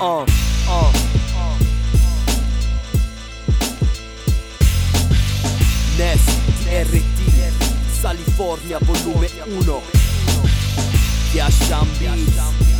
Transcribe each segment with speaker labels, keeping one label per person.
Speaker 1: Uh, uh. Ness DRT California volume 1 Chiascian Beats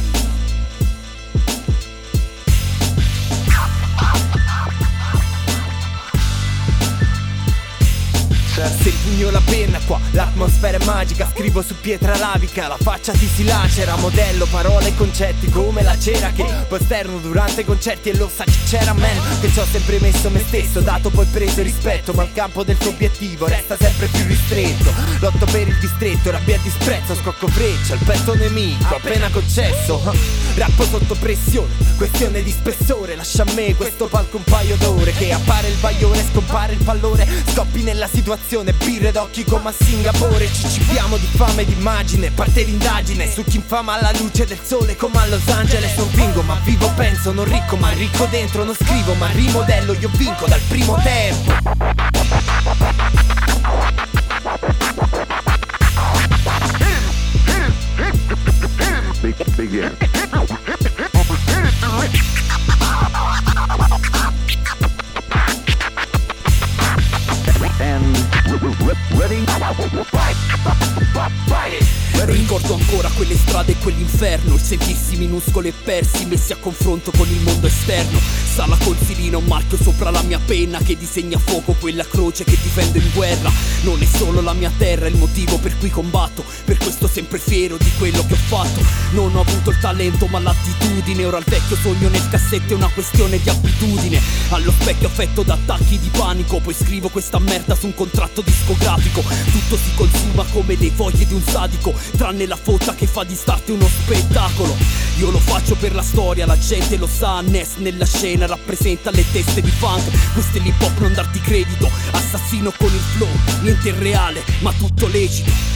Speaker 1: Se impugno la penna qua, l'atmosfera è magica. Scrivo su pietra lavica, la faccia ti si lacera. Modello parole e concetti come la cera Che posterno durante i concerti e lo sa chi c'era man Che ci ho sempre messo me stesso, dato poi preso rispetto Ma il campo del tuo obiettivo resta sempre più ristretto. Lotto per il distretto, rabbia e disprezzo Scocco freccia, il petto nemico appena concesso Rappo sotto pressione, questione di spessore. Lascia a me questo palco un paio d'ore Che appare il baglione, scompare il pallone Scoppi nella situazione, birre d'occhi come a Singapore Ci cibiamo di fame e di immagine, parte l'indagine Su chi infama alla luce del sole come a Los Angeles Non vingo ma vivo, penso, non ricco ma ricco dentro Non scrivo ma rimodello, io vinco dal primo tempo.
Speaker 2: And Fight, fight, fight it.
Speaker 1: Ricordo ancora quelle strade e quell'inferno. Il sentirsi minuscoli e persi Messi a confronto con il mondo esterno. Sala consilina un marchio sopra la mia penna Che disegna a fuoco quella croce che difendo in guerra. Non è solo la mia terra il motivo per cui combatto. Per questo sempre fiero di quello che ho fatto. Non ho avuto il talento ma l'attitudine. Ora il vecchio sogno nel cassetto è una questione di abitudine. Allo specchio affetto da attacchi di panico. Poi scrivo questa merda su un contratto discografico. Tutto si consuma come le foglie di un sadico Tranne la fotta che fa di start uno spettacolo. Io lo faccio per la storia, la gente lo sa. Ness nella scena rappresenta le teste di funk. Questo è l'hip hop, non darti credito. Assassino con il flow, niente è reale ma tutto lecito